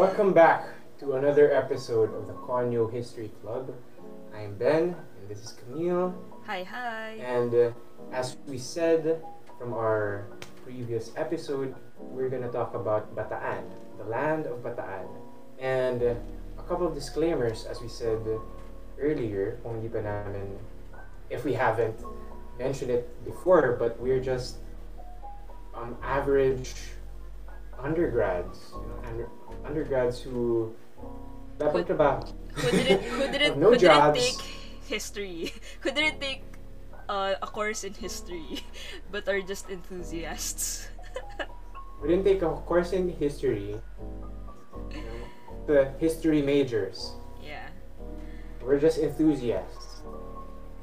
Welcome back to another episode of the Conyo History Club. I'm Ben, and this is Camille. Hi, hi. And uh, as we said from our previous episode, we're gonna talk about Bataan, the land of Bataan. And uh, a couple of disclaimers, as we said earlier, kung pa namin, if we haven't mentioned it before, but we're just um, average undergrads, you know, under, undergrads who dapat trabaho. Who didn't, who didn't, no who didn't take history? Who didn't take uh, a course in history, but are just enthusiasts? We didn't take a course in history. You know, the history majors. yeah, We're just enthusiasts.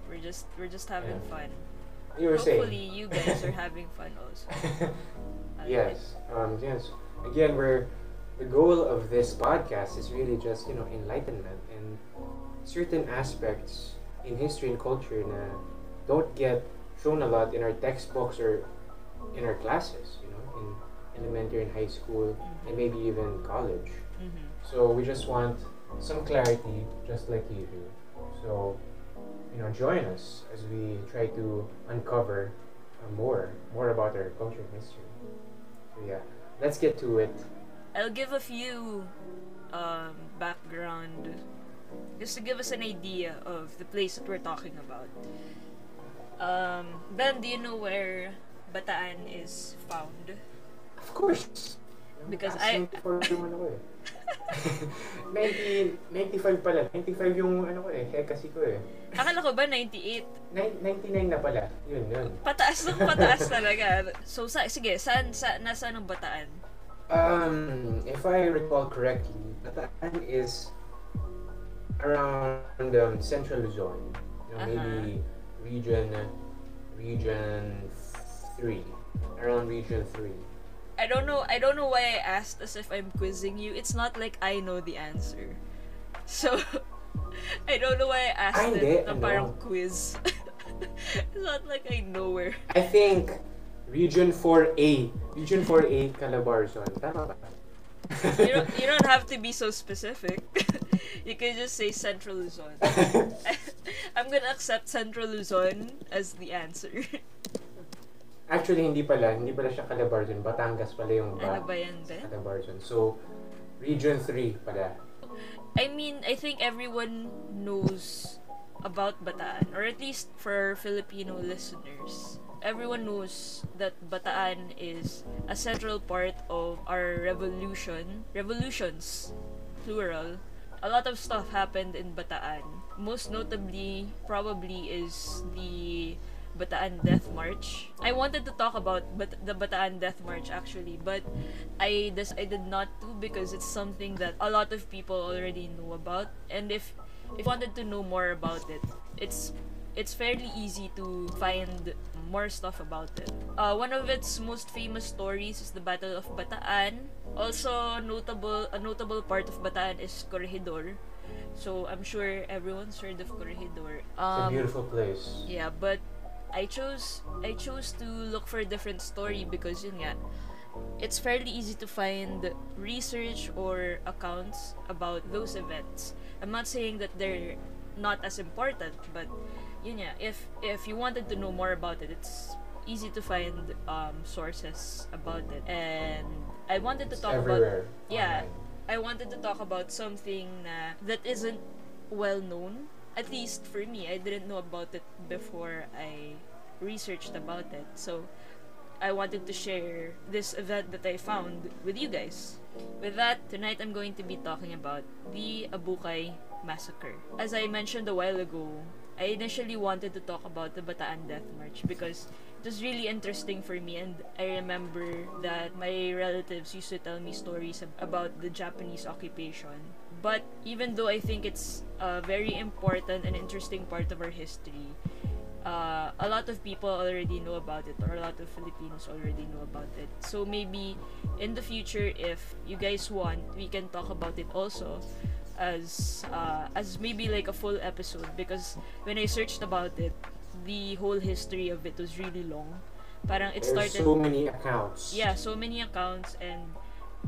we're just we're just having Yeah. fun. You were Hopefully, saying. you guys are having fun also. Yes. Um, yes. Again, we're the goal of this podcast is really just you know enlightenment and certain aspects in history and culture na don't get shown a lot in our textbooks or in our classes. You know, in elementary and high school and maybe even college. Mhm. So we just want some clarity, just like you do. So, you know, join us as we try to uncover uh, more, more about our culture and history. So yeah, let's get to it. I'll give a few um, background just to give us an idea of the place that we're talking about. Um, ben, do you know where Bataan is found? Of course. Because I- ng for yung ano ko eh. 90, 95 pala. 95 yung ano ko eh. Kaya kasi ko eh. Akala ko ba 98? Nin- 99 na pala. Yun, yun. Pataas ng pataas talaga. So, sa, sige, saan, sa, nasa ang Bataan? Um, if I recall correctly, Bataan is around um, Central Luzon. You know, maybe region region three, around region three. I don't know, I don't know why I asked as if I'm quizzing you. It's not like I know the answer. So, I don't know why I asked Ay, it hindi, na parang quiz. it's not like I know where. I think region 4A, region 4A Calabarzon. Tama ba? You don't, you don't have to be so specific. you can just say Central Luzon. I'm gonna accept Central Luzon as the answer. Actually, hindi pala. Hindi pala siya Calabarzon. Batangas pala yung ba. ano ba yan, Ben? Calabarzon. So, region 3 pala. I mean, I think everyone knows about Bataan, or at least for Filipino listeners. Everyone knows that Bataan is a central part of our revolution. Revolutions, plural. A lot of stuff happened in Bataan. Most notably, probably, is the Bataan Death March. I wanted to talk about but the Bataan Death March actually, but I decided not to because it's something that a lot of people already know about. And if if you wanted to know more about it, it's it's fairly easy to find more stuff about it. Uh, one of its most famous stories is the Battle of Bataan. Also notable a notable part of Bataan is Corregidor. So I'm sure everyone's heard of Corregidor. It's a Um, beautiful place. yeah, but I chose I chose to look for a different story because yun nga, it's fairly easy to find research or accounts about those events. I'm not saying that they're not as important, but yun nga, if if you wanted to know more about it, it's easy to find um, sources about it. And I wanted to It's talk about yeah. online. I wanted to talk about something na, that isn't well known. At least for me, I didn't know about it before I researched about it. So I wanted to share this event that I found with you guys. With that, tonight I'm going to be talking about the Abucay massacre. As I mentioned a while ago, I initially wanted to talk about the Bataan Death March because it was really interesting for me and I remember that my relatives used to tell me stories about the Japanese occupation. But even though I think it's a very important and interesting part of our history, uh, a lot of people already know about it or a lot of Filipinos already know about it. So maybe in the future if you guys want, we can talk about it also as uh, as maybe like a full episode because when I searched about it, the whole history of it was really long. Parang it There's started so many accounts. yeah, so many accounts and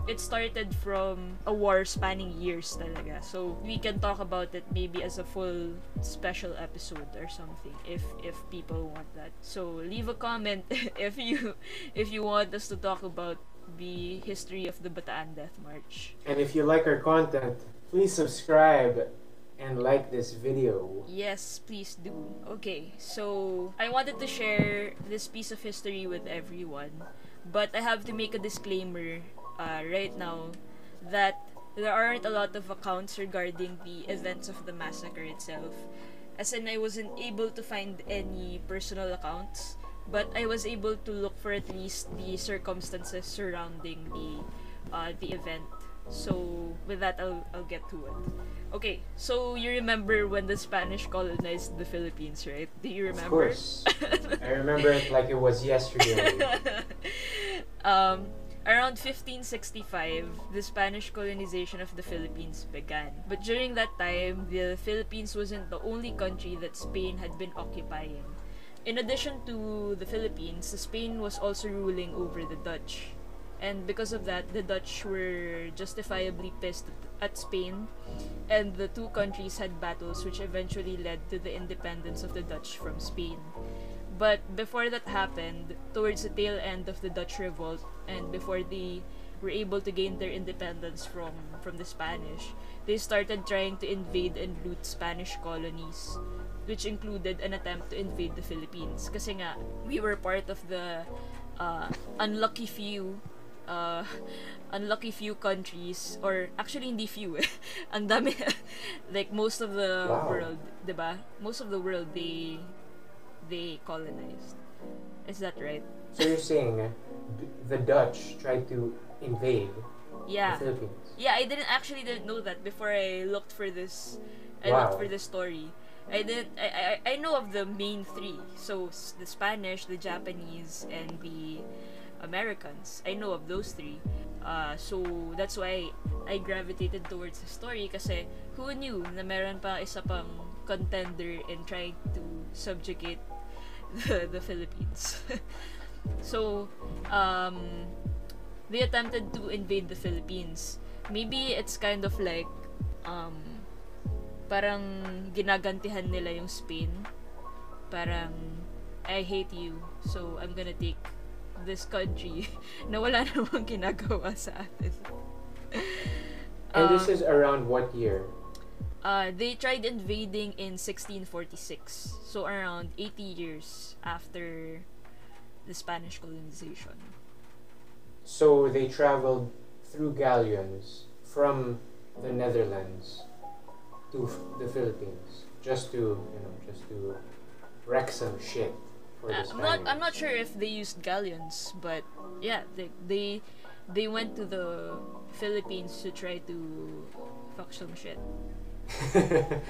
it started from a war spanning years talaga. So we can talk about it maybe as a full special episode or something if if people want that. So leave a comment if you if you want us to talk about the history of the Bataan Death March. And if you like our content, please subscribe and like this video. Yes, please do. Okay, so I wanted to share this piece of history with everyone, but I have to make a disclaimer uh, right now that there aren't a lot of accounts regarding the events of the massacre itself. As in, I wasn't able to find any personal accounts, but I was able to look for at least the circumstances surrounding the uh, the event. So with that, I'll I'll get to it. Okay, so you remember when the Spanish colonized the Philippines, right? Do you remember? Of course. I remember it like it was yesterday. um, around 1565, the Spanish colonization of the Philippines began. But during that time, the Philippines wasn't the only country that Spain had been occupying. In addition to the Philippines, Spain was also ruling over the Dutch. And because of that, the Dutch were justifiably pissed at Spain, and the two countries had battles which eventually led to the independence of the Dutch from Spain. But before that happened, towards the tail end of the Dutch revolt, and before they were able to gain their independence from, from the Spanish, they started trying to invade and loot Spanish colonies, which included an attempt to invade the Philippines. Kasi nga, we were part of the uh, unlucky few uh, unlucky few countries or actually hindi few eh. ang dami like most of the Wow. world 'di ba most of the world they they colonized is that right so you're saying the Dutch tried to invade yeah the Philippines? yeah i didn't actually didn't know that before i looked for this i Wow. looked for this story I didn't. I, I I know of the main three. So the Spanish, the Japanese, and the Americans. I know of those three. Uh, so that's why I gravitated towards the story kasi who knew na meron pa isa pang contender in trying to subjugate the, the Philippines. so um, they attempted to invade the Philippines. Maybe it's kind of like um, parang ginagantihan nila yung Spain. Parang I hate you, so I'm gonna take this country na wala namang ginagawa sa atin. And this Um, is around what year? Uh, they tried invading in 1646, so around 80 years after the Spanish colonization. So they traveled through galleons from the Netherlands to the Philippines just to, you know, just to wreck some shit for the Uh, I'm not. I'm not sure if they used galleons, but yeah, they they they went to the Philippines to try to fuck some shit.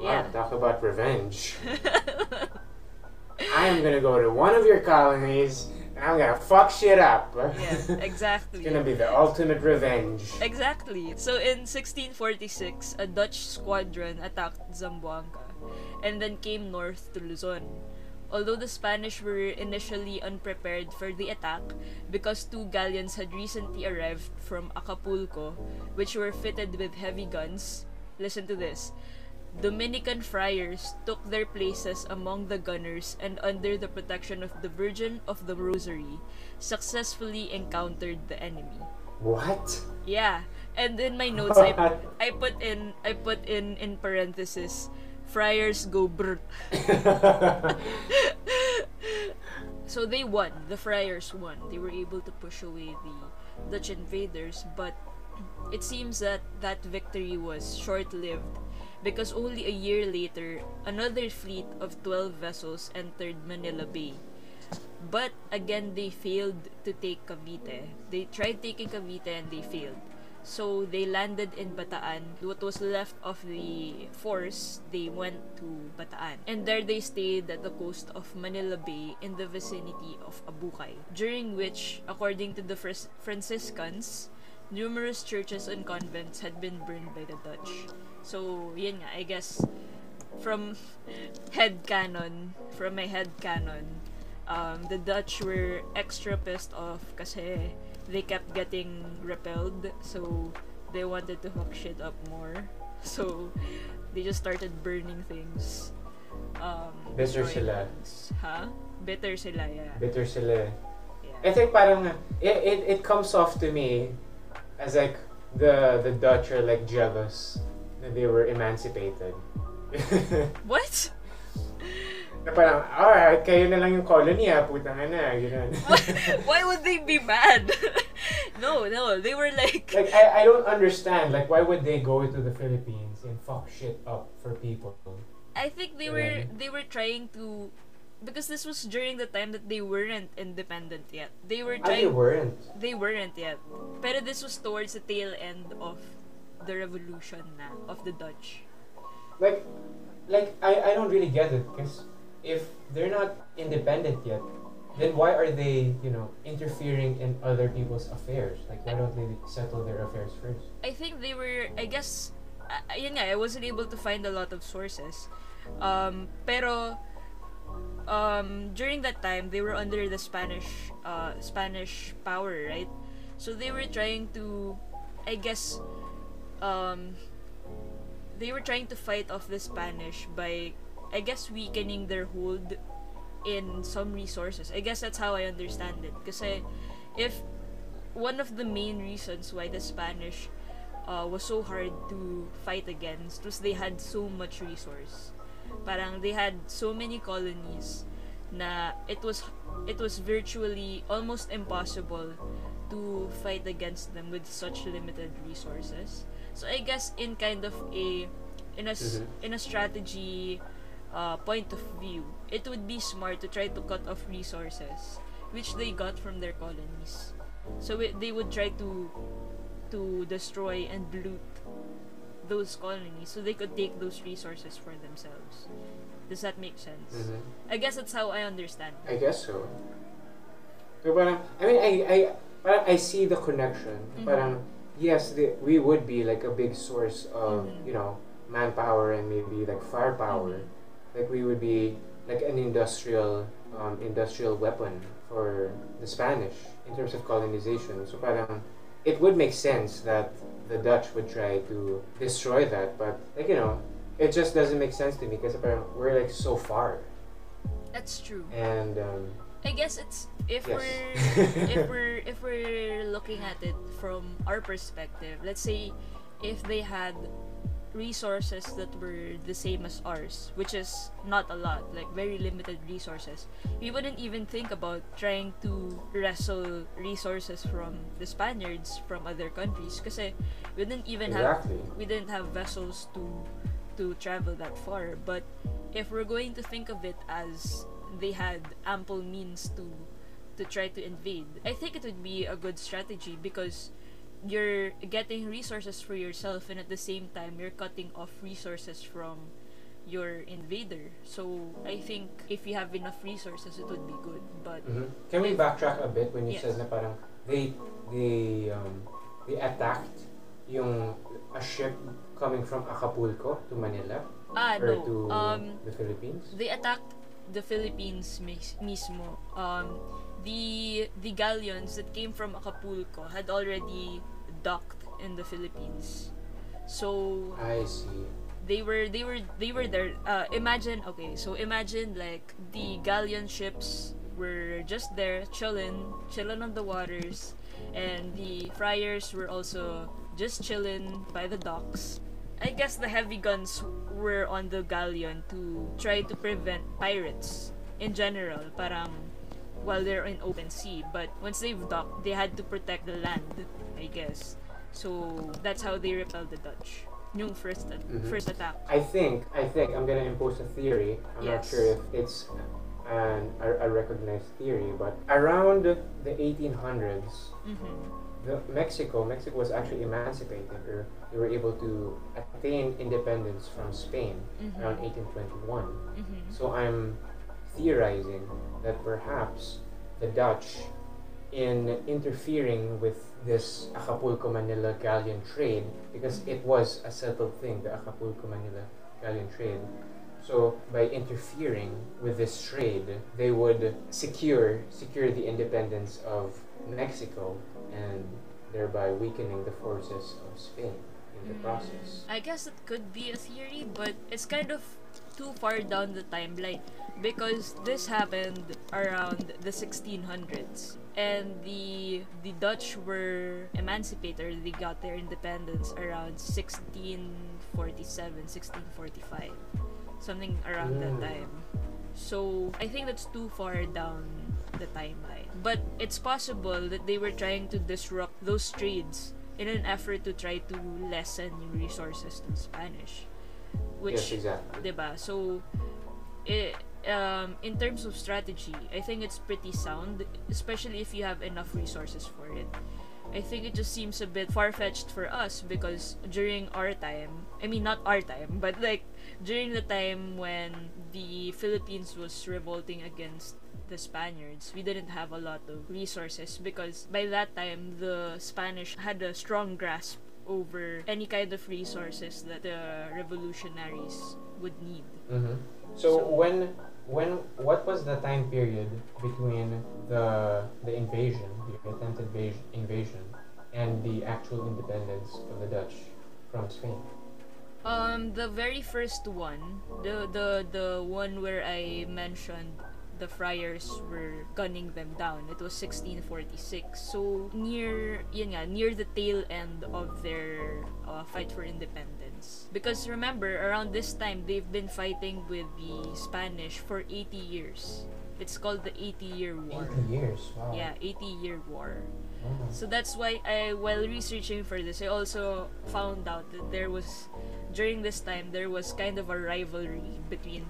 Wow, yeah. talk about revenge. I am gonna go to one of your colonies and I'm gonna fuck shit up. yeah, exactly. it's gonna be the ultimate revenge. Exactly. So in 1646, a Dutch squadron attacked Zamboanga and then came north to Luzon. Although the Spanish were initially unprepared for the attack because two galleons had recently arrived from Acapulco, which were fitted with heavy guns, listen to this. Dominican friars took their places among the gunners and under the protection of the Virgin of the Rosary, successfully encountered the enemy. What? Yeah. And in my notes I I put in I put in in parenthesis friars go brr. so they won. The friars won. They were able to push away the Dutch invaders, but it seems that that victory was short-lived because only a year later another fleet of 12 vessels entered Manila Bay. But again, they failed to take Cavite. They tried taking Cavite and they failed. So they landed in Bataan. What was left of the force, they went to Bataan. And there they stayed at the coast of Manila Bay in the vicinity of Abucay. During which, according to the Franciscans, numerous churches and convents had been burned by the Dutch. So, yun nga, I guess, from head canon, from my head canon, um, the Dutch were extra pissed off kasi they kept getting repelled, so they wanted to hook shit up more. So they just started burning things. Um, Bitter sila. things. Huh? Bitter sila, yeah. Bitter sila. yeah. I think parang it, it, it comes off to me as like the the Dutch are like jealous that they were emancipated. What? na parang, alright, kayo na lang yung colony ah, ha, putang na, ganun. Why would they be mad? no, no, they were like, like, I, I don't understand, like, why would they go to the Philippines and fuck shit up for people? I think they were they were trying to because this was during the time that they weren't independent yet. They were Ah, they trying weren't. they weren't yet. Pero this was towards the tail end of the revolution na of the Dutch. Like, like I, I don't really get it, because if they're not independent yet, then why are they, you know, interfering in other people's affairs? Like, why don't they settle their affairs first? I think they were I guess uh, yun nga, I wasn't able to find a lot of sources. Um, pero um, during that time they were under the Spanish uh, Spanish power, right? So they were trying to I guess um, they were trying to fight off the Spanish by I guess weakening their hold in some resources. I guess that's how I understand it. Because if one of the main reasons why the Spanish uh, was so hard to fight against was they had so much resource. Parang they had so many colonies na it was it was virtually almost impossible to fight against them with such limited resources. So I guess in kind of a in a Mhm. in a strategy uh, point of view, it would be smart to try to cut off resources which they got from their colonies. So it, they would try to to destroy and loot those colonies so they could take those resources for themselves. Does that make sense? Mm-hmm. I guess that's how I understand. I guess so. So parang, I mean, I, I, parang I see the connection. Mhm. Parang, yes, the, we would be like a big source of, Mhm. you know, manpower and maybe like firepower. Mhm. Like we would be like an industrial, um, industrial weapon for the Spanish in terms of colonization. So parang, it would make sense that the Dutch would try to destroy that, but like you know, it just doesn't make sense to me because apparently we're like so far, That's true. and um, I guess it's if Yes. we're if we're if we're looking at it from our perspective. Let's say if they had resources that were the same as ours, which is not a lot, like very limited resources, we wouldn't even think about trying to wrestle resources from the Spaniards from other countries because eh, we didn't even have we didn't have vessels to to travel that far. But if we're going to think of it as they had ample means to to try to invade i think it would be a good strategy because you're getting resources for yourself and at the same time you're cutting off resources from your invader so i think if you have enough resources it would be good but Mhm. Can we backtrack a bit when you Yes. said na parang they they um, they attacked yung a ship coming from Acapulco to Manila ah or no to um the Philippines? they attacked the Philippines mis- mismo. Um, the the galleons that came from Acapulco had already docked in the Philippines. So I see. they were they were they were there. Uh, imagine okay, so imagine like the galleon ships were just there chilling, chilling on the waters, and the friars were also just chilling by the docks. I guess the heavy guns were on the galleon to try to prevent pirates in general, parang while they're in open sea. But once they've docked, they had to protect the land, I guess. So that's how they repelled the Dutch. Yung first Mhm. first attack. I think I think I'm gonna impose a theory. I'm not sure if it's an a, a recognized theory, but around the 1800s, Mm-hmm. the Mexico Mexico was actually emancipated, or they were able to attain independence from Spain Mm-hmm. around 1821. Mm-hmm. So I'm theorizing that perhaps the Dutch, in interfering with this Acapulco Manila galleon trade, because it was a settled thing, the Acapulco Manila galleon trade. So by interfering with this trade, they would secure secure the independence of Mexico and thereby weakening the forces of Spain in the mm. process. I guess it could be a theory, but it's kind of too far down the timeline because this happened around the 1600s and the the Dutch were emancipated. They got their independence around 1647 1645 something around that Mm. time. So I think that's too far down the timeline. But it's possible that they were trying to disrupt those trades in an effort to try to lessen resources to Spanish which yes, exactly. diba? So, i um, in terms of strategy, I think it's pretty sound, especially if you have enough resources for it. I think it just seems a bit far fetched for us because during our time, I mean, not our time, but like during the time when the Philippines was revolting against the Spaniards, we didn't have a lot of resources because by that time the Spanish had a strong grasp over any kind of resources that the revolutionaries would need. hmm So, So- when when what was the time period between the the invasion, the attempted invasion, invasion and the actual independence of the Dutch from Spain? Um, the very first one, the the the one where I mentioned the friars were gunning them down. It was 1646. So near, yun nga, near the tail end of their uh, fight for independence. Because remember, around this time they've been fighting with the Spanish for 80 years. It's called the 80 Year War. Eighty years. Wow. Yeah, 80 Year War. Oh. So that's why I while researching for this, I also found out that there was during this time there was kind of a rivalry between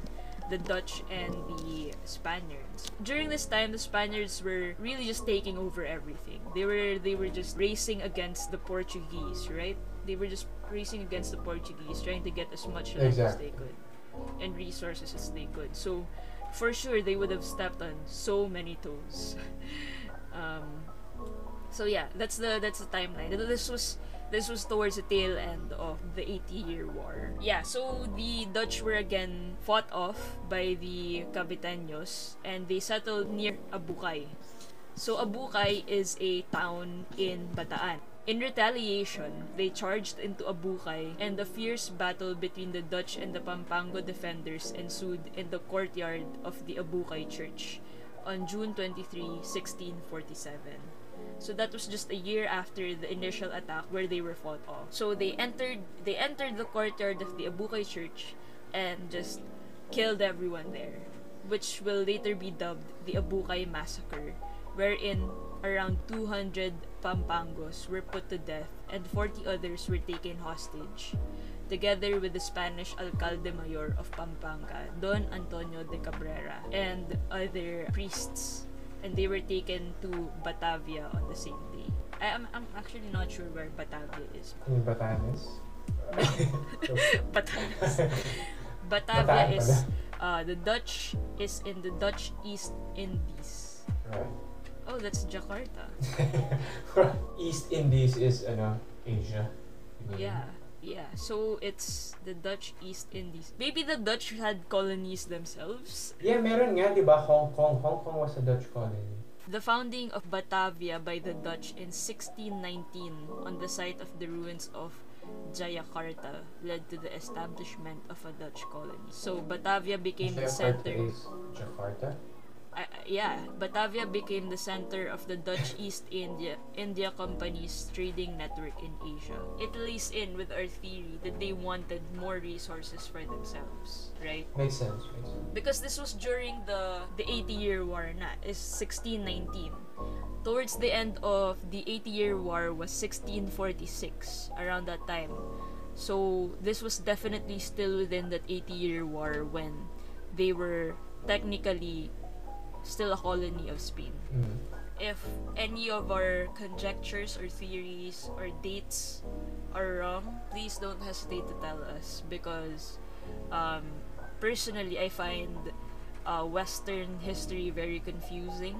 the Dutch and the Spaniards. During this time the Spaniards were really just taking over everything. They were they were just racing against the Portuguese, right? They were just racing against the Portuguese trying to get as much land as they could and resources as they could. So for sure they would have stepped on so many toes. um, so yeah, that's the that's the timeline. This was this was towards the tail end of the 80 year war. Yeah, so the Dutch were again fought off by the Capitaños and they settled near Abucay. So Abucay is a town in Bataan. In retaliation, they charged into Abucay and a fierce battle between the Dutch and the Pampango defenders ensued in the courtyard of the Abucay church on June 23, 1647. So that was just a year after the initial attack where they were fought off. So they entered they entered the courtyard of the Abucay church and just killed everyone there, which will later be dubbed the Abucay massacre, wherein around 200 Pampangos were put to death and 40 others were taken hostage, together with the Spanish alcalde mayor of Pampanga, Don Antonio de Cabrera, and other priests and they were taken to Batavia on the same day. I am I'm actually not sure where Batavia is. In Batanes. Batanes. Batavia Bataan is uh, the Dutch is in the Dutch East Indies. right. Oh, that's Jakarta. East Indies is ano, Asia. Yeah. Yeah, so it's the Dutch East Indies. Maybe the Dutch had colonies themselves. Yeah, meron nga, di ba? Hong Kong. Hong Kong was a Dutch colony. The founding of Batavia by the Dutch in 1619 on the site of the ruins of Jayakarta led to the establishment of a Dutch colony. So Batavia became the Jakarta center. is Jakarta? Yeah, Batavia became the center of the Dutch East India India Company's trading network in Asia. It lays in with our theory that they wanted more resources for themselves, right? Makes sense, makes sense. because this was during the the 80 year war na is 1619 towards the end of the 80 year war was 1646 around that time so this was definitely still within that 80 year war when they were technically still a colony of Spain Mm. if any of our conjectures or theories or dates are wrong, please don't hesitate to tell us because um, personally I find uh, Western history very confusing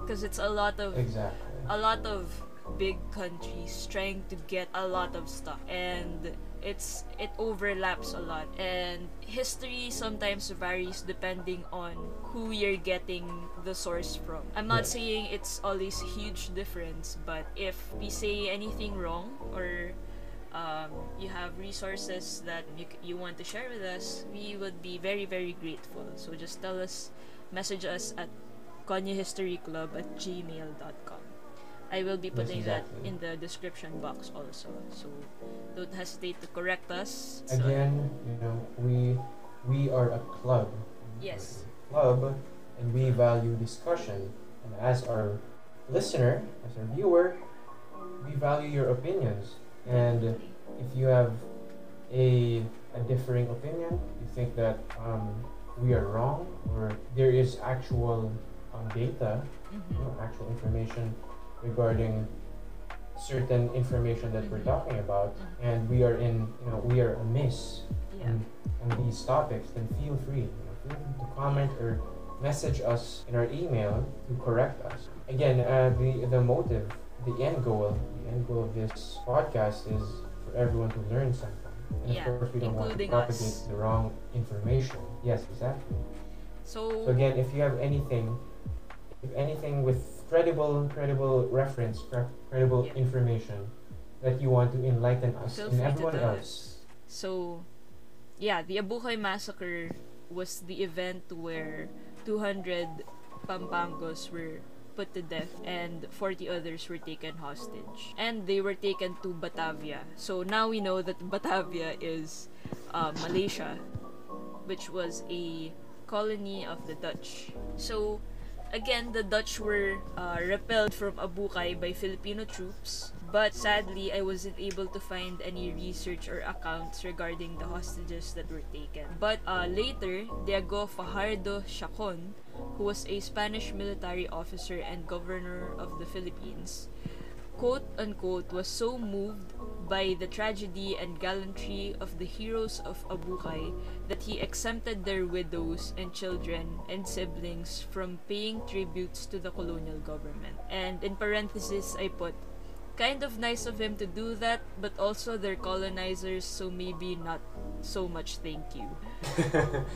because it's a lot of Exactly. a lot of big countries trying to get a lot of stuff and it's it overlaps a lot. And history sometimes varies depending on who you're getting the source from. I'm not Yeah. saying it's always huge difference but if we say anything wrong or um, you have resources that you, you want to share with us we would be very very grateful. So just tell us message us at konyahistoryclub at gmail.com I will be Yes, putting that in the description box also. So don't hesitate to correct us. So- Again, you know, we we are a club. Yes. A club, and we value discussion. And as our listener, as our viewer, we value your opinions. And if you have a a differing opinion, you think that um, we are wrong, or there is actual um, data, you Mhm. know, actual information regarding certain information that we're talking about, and we are in, you know, we are amiss Yeah. on, on these topics, then feel free, you know, feel free to comment or message us in our email to correct us. Again, uh, the the motive, the end goal, the end goal of this podcast is for everyone to learn something. And Yeah, of course, we don't want to propagate us. the wrong information. Yes, exactly. So, So again, if you have anything, if anything with credible, credible reference, credible Yeah. information that you want to enlighten us feel and everyone else. So, yeah, the Abucay massacre was the event where 200 Pampangos were put to death and 40 others were taken hostage. And they were taken to Batavia. So now we know that Batavia is uh, Malaysia, which was a colony of the Dutch. So again, the Dutch were uh, repelled from Abukay by Filipino troops. But sadly, I wasn't able to find any research or accounts regarding the hostages that were taken. But uh, later, Diego Fajardo Chacon, who was a Spanish military officer and governor of the Philippines, quote unquote, was so moved by the tragedy and gallantry of the heroes of Abucay that he exempted their widows and children and siblings from paying tributes to the colonial government. And in parentheses, I put, kind of nice of him to do that, but also they're colonizers, so maybe not so much thank you.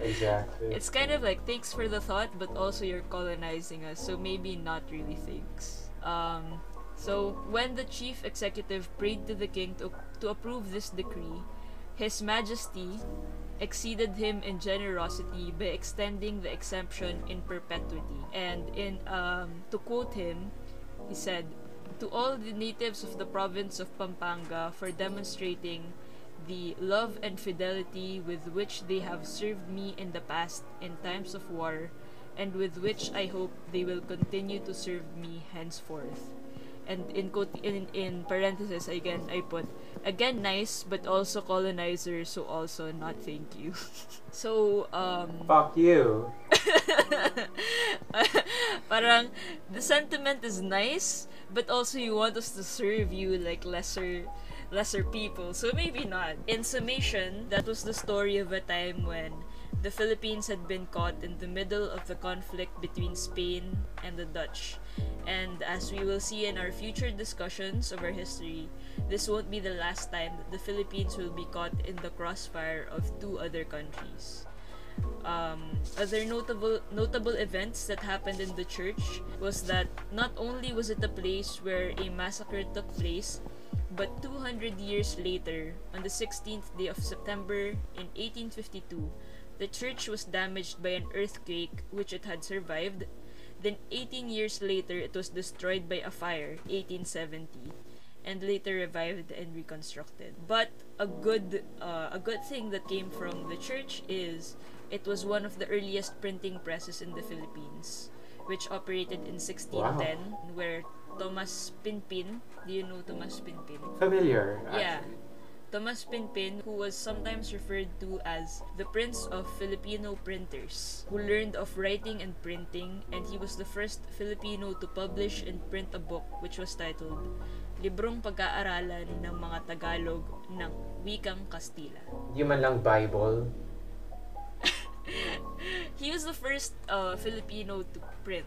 exactly. It's kind of like thanks for the thought, but also you're colonizing us, so maybe not really thanks. Um, so when the chief executive prayed to the king to, to approve this decree, His Majesty exceeded him in generosity by extending the exemption in perpetuity. And in um, to quote him, he said, "To all the natives of the province of Pampanga for demonstrating the love and fidelity with which they have served me in the past in times of war, and with which I hope they will continue to serve me henceforth." And in quote in, in parentheses again I put again nice but also colonizer so also not thank you. so um Fuck you. parang the sentiment is nice but also you want us to serve you like lesser lesser people so maybe not in summation that was the story of a time when the Philippines had been caught in the middle of the conflict between Spain and the Dutch. And as we will see in our future discussions of our history this won't be the last time that the Philippines will be caught in the crossfire of two other countries. Um, other notable notable events that happened in the church was that not only was it a place where a massacre took place, but 200 years later, on the 16th day of September in 1852, the church was damaged by an earthquake which it had survived. Then 18 years later, it was destroyed by a fire, 1870 and later revived and reconstructed. But a good uh, a good thing that came from the church is it was one of the earliest printing presses in the Philippines, which operated in 1610, where Tomas Pinpin, do you know Tomas Pinpin? Familiar. Yeah. Thomas Pinpin, who was sometimes referred to as the Prince of Filipino Printers, who learned of writing and printing, and he was the first Filipino to publish and print a book which was titled Librong Pag-aaralan ng mga Tagalog ng Wikang Kastila. Di man lang Bible. He was the first uh, Filipino to print.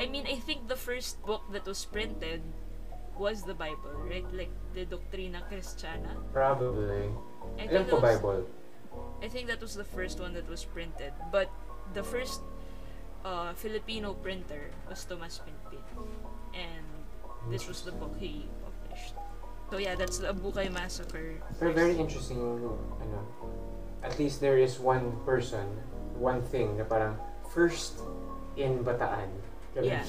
I mean, I think the first book that was printed was the Bible, right? Like the Doctrina Christiana. Probably. I think, ko Bible. I think that was the first one that was printed. But the first uh, Filipino printer was Tomas Pinpin. And this was the book he published. So yeah, that's the Abukay Massacre. Very, very interesting, ano, at least there is one person, one thing na parang first in Bataan. Ganun. Yeah.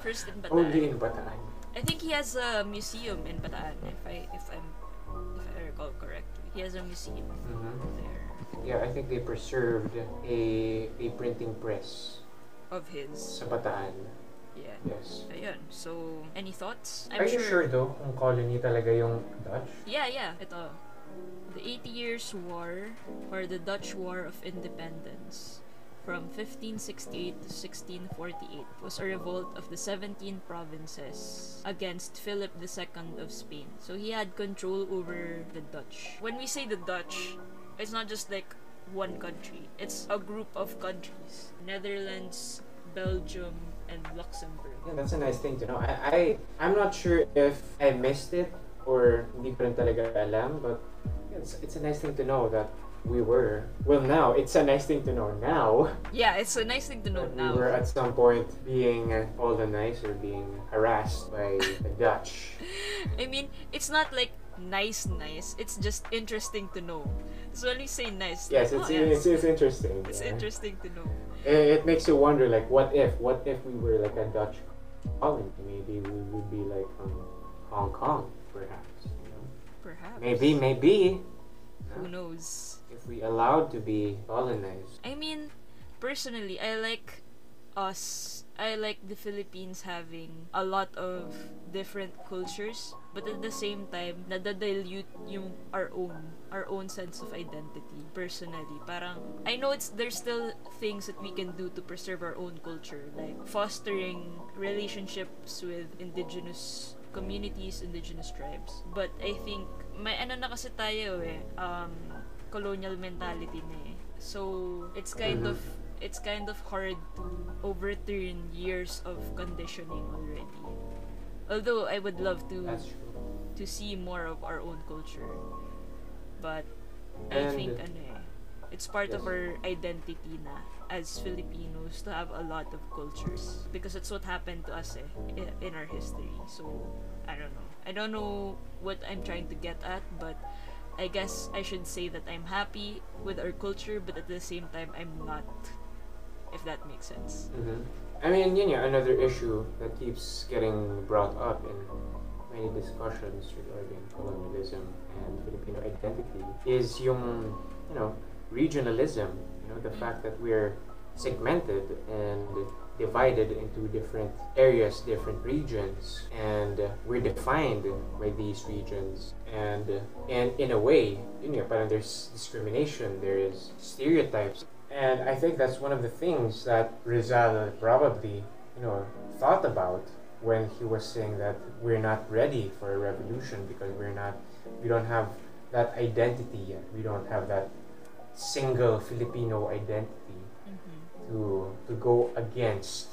First in Bataan. Only in Bataan. I think he has a museum in Bataan, if I if I'm if I recall correctly. He has a museum Mhm. there Yeah, I think they preserved a a printing press of his. sa Bataan. Yeah. Yes. Ayun. So, any thoughts? Are you sure though kung colony talaga yung Dutch? Yeah, yeah. Ito. The Eighty Years' War, or the Dutch War of Independence, from 1568 to 1648, was a revolt of the 17 provinces against Philip II of Spain. So he had control over the Dutch. When we say the Dutch, it's not just like one country. It's a group of countries. Netherlands, Belgium, and Luxembourg. Yeah, that's a nice thing to know. I, I I'm not sure if I missed it or hindi ko talaga alam, but it's, it's a nice thing to know that we were. Well, now it's a nice thing to know now. Yeah, it's a nice thing to know now. We were at some point being colonized or being harassed by the Dutch. I mean, it's not like nice, nice. It's just interesting to know. So when you say nice, Yes, like, it's, oh, yeah, it's, it's interesting. it's yeah. interesting to know. It, it makes you wonder, like, what if? What if we were like a Dutch colony? Maybe we would be like um, Hong Kong, perhaps. You know? Perhaps. Maybe, maybe. Who knows? We allowed to be colonized. I mean, personally, I like us. I like the Philippines having a lot of different cultures, but at the same time, nadadilute yung our own, our own sense of identity. Personally, parang I know it's there's still things that we can do to preserve our own culture, like fostering relationships with indigenous communities, indigenous tribes. But I think may ano na kasi tayo eh, um, colonial mentality na eh. So, it's kind of it's kind of hard to overturn years of conditioning already. Although I would love to to see more of our own culture. But I And- think ano eh, it's part of our identity na as Filipinos to have a lot of cultures because it's what happened to us eh, in our history. So I don't know. I don't know what I'm trying to get at, but I guess I should say that I'm happy with our culture, but at the same time I'm not. If that makes sense. hmm I mean, yeah, another issue that keeps getting brought up in many discussions regarding colonialism and Filipino identity is yung, you know, regionalism. You know, the fact that we're segmented and divided into different areas, different regions, and we're defined by these regions. And and in a way, you know, parang there's discrimination, there is stereotypes, and I think that's one of the things that Rizal probably, you know, thought about when he was saying that we're not ready for a revolution because we're not, we don't have that identity yet. We don't have that single Filipino identity. To to go against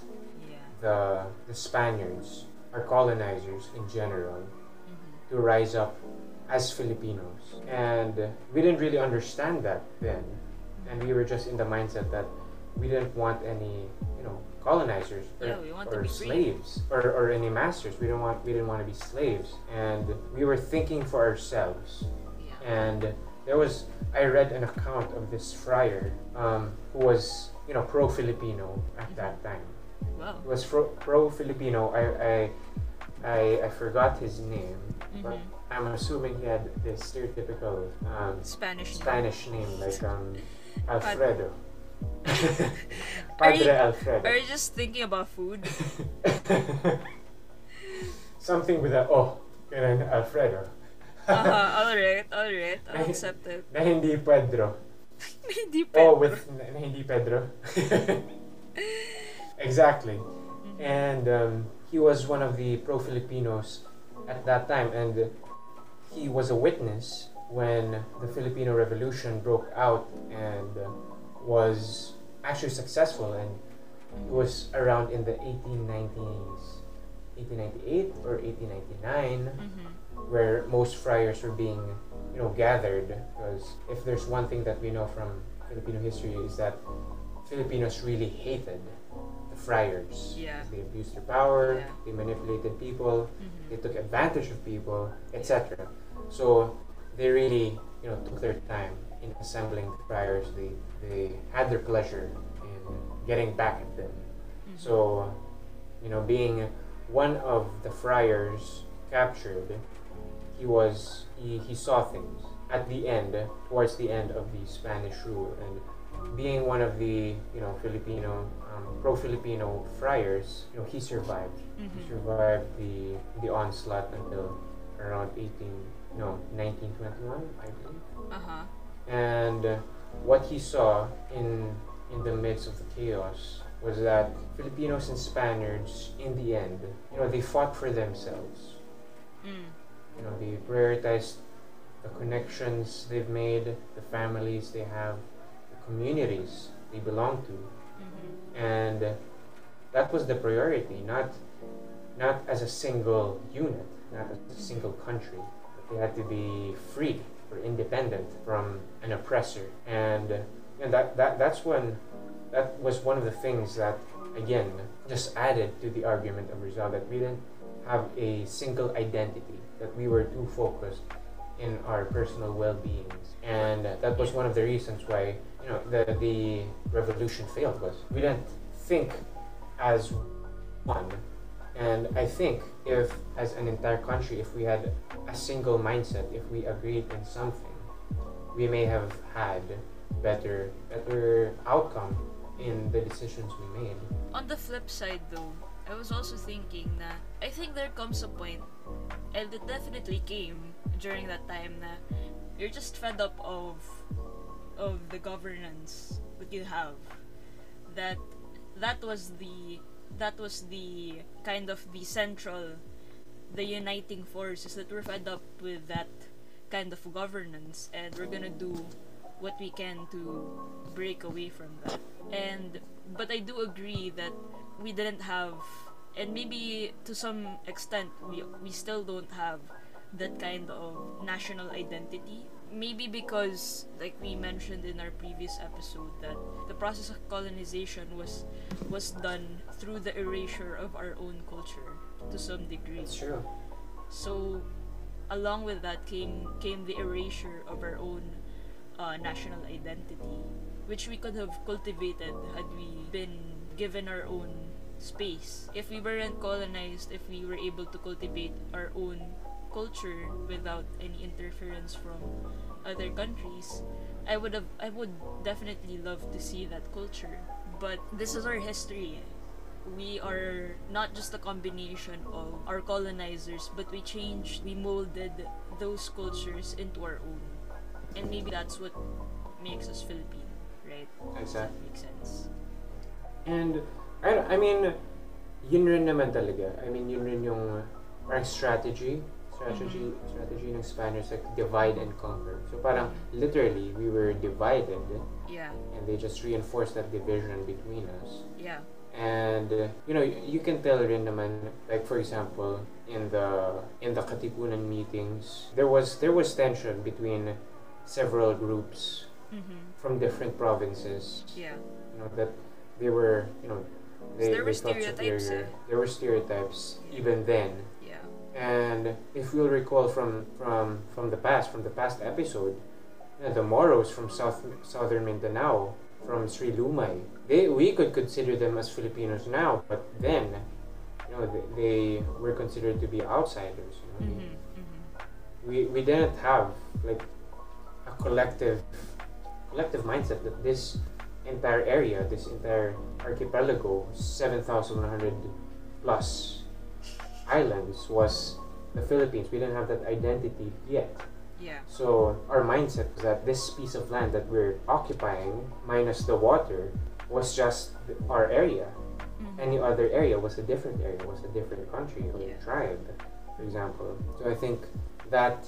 Yeah. the the Spaniards, our colonizers in general, Mm-hmm. to rise up as Filipinos. And we didn't really understand that then. And we were just in the mindset that we didn't want any, you know, colonizers or, Yeah, we want to or be slaves or, or any masters. We don't want we didn't want to be slaves. And we were thinking for ourselves. Yeah. And there was I read an account of this friar um, who was, you know, pro Filipino at that time. Wow. He was pro Filipino. I, I I I forgot his name, but Mhm. I'm assuming he had this stereotypical um, Spanish. name. Spanish name like um, Alfredo. Are you- Padre Alfredo. Are you just thinking about food? Something with a oh, ganun, Alfredo. uh-huh. Alright, alright. I'll accept it. na hindi Pedro. Hindi Oh, with na, na hindi Pedro. exactly. Mhm. And um, he was one of the pro Filipinos at that time, and he was a witness when the Filipino Revolution broke out and uh, was actually successful, and it was around in the 1890s. 1898 or 1899 Mm-hmm. where most friars were being you know gathered because if there's one thing that we know from Filipino history is that Filipinos really hated the friars. Yeah. They abused their power, Yeah. they manipulated people, Mm-hmm. they took advantage of people, etc. So they really, you know, took their time in assembling the friars. They they had their pleasure in getting back at them. Mm-hmm. So, you know, being one of the friars captured, he was he, he saw things at the end, towards the end of the Spanish rule, and being one of the you know Filipino um, pro-Filipino friars, you know, he survived. He Mm-hmm. survived the the onslaught until around 18 no 1921 I believe Uh-huh. and uh, what he saw in in the midst of the chaos was that Filipinos and Spaniards in the end you know they fought for themselves. You know they prioritized the connections they've made the families they have the communities they belong to. Mm-hmm. and that was the priority not not as a single unit not as a single country but they had to be free or independent from an oppressor. And and that, that that's when that was one of the things that again just added to the argument of Rizal that we didn't have a single identity that we were too focused in our personal well-beings. And that was one of the reasons why you know the the revolution failed was we didn't think as one. And i think if as an entire country if we had a single mindset if we agreed in something we may have had better better outcome in the decisions we made. On the flip side, though, I was also thinking that I think there comes a point, and it definitely came during that time that you're just fed up of of the governance that you have. That that was the that was the kind of the central, the uniting forces that we're fed up with that kind of governance, and we're gonna do what we can to break away from that. And but I do agree that we didn't have and maybe to some extent we we still don't have that kind of national identity. Maybe because like we mentioned in our previous episode that the process of colonization was was done through the erasure of our own culture to some degree. it's true So, along with that came came the erasure of our own uh, national identity, which we could have cultivated had we been given our own space. If we weren't colonized, if we were able to cultivate our own culture without any interference from other countries, I would have I would definitely love to see that culture. But this is our history eh. we are not just a combination of our colonizers, but we changed, we molded those cultures into our own. And maybe that's what makes us Filipino, right? exactly Makes sense. And I, I mean, yun rin naman talaga. I mean, yun rin yung parang strategy, strategy, strategy ng Spaniards, like divide and conquer. So parang literally, we were divided Yeah, and they just reinforced that division between us. yeah. And uh, you know, y- you can tell rin naman, like for example, in the in the Katipunan meetings, there was there was tension between several groups Mm-hmm. from different provinces Yeah. you know that they were you know they, there were stereotypes, superior. eh? there were stereotypes even then Yeah. and if you'll recall from from from the past from the past episode you know, the Moros from south southern Mindanao from Sri Lumay they we could consider them as Filipinos now but then you know they, they were considered to be outsiders you know? Mm-hmm. Mm-hmm. we we didn't have like a collective collective mindset that this entire area, this entire archipelago, seven thousand one hundred plus islands was the Philippines. We didn't have that identity yet. Yeah. So our mindset was that this piece of land that we're occupying, minus the water, was just our area. Mm-hmm. Any other area was a different area, was a different country or Yeah. tribe, for example. So I think that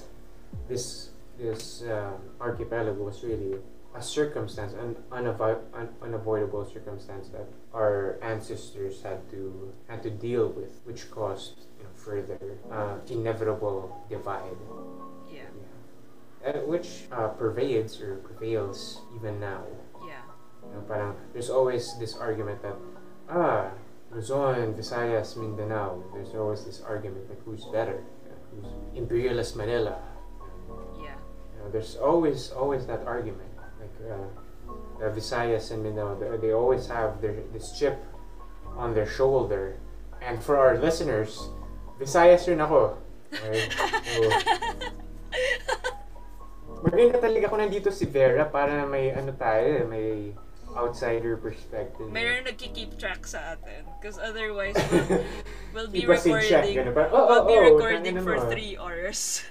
this this um, archipelago was really a circumstance, an unavo- un- unavoidable circumstance that our ancestors had to had to deal with, which caused you know, further uh, inevitable divide, Yeah. uh, which uh, pervades or prevails even now. Yeah. You know, parang there's always this argument that ah Luzon, Visayas, Mindanao. There's always this argument like who's better, who's imperialist Manila. Yeah. You know, there's always always that argument. Uh, the Visayas and Mindanao, they, they always have their this chip on their shoulder. And for our listeners, Visayas rin ako. Okay? So, maganda talaga kung nandito si Vera para may ano tayo, may outsider perspective. Mayroon nagki-keep track sa atin. Because otherwise, we'll, we'll be in check. recording. Ganun, parang, oh, We'll oh, be oh, recording tangina for mo. three hours.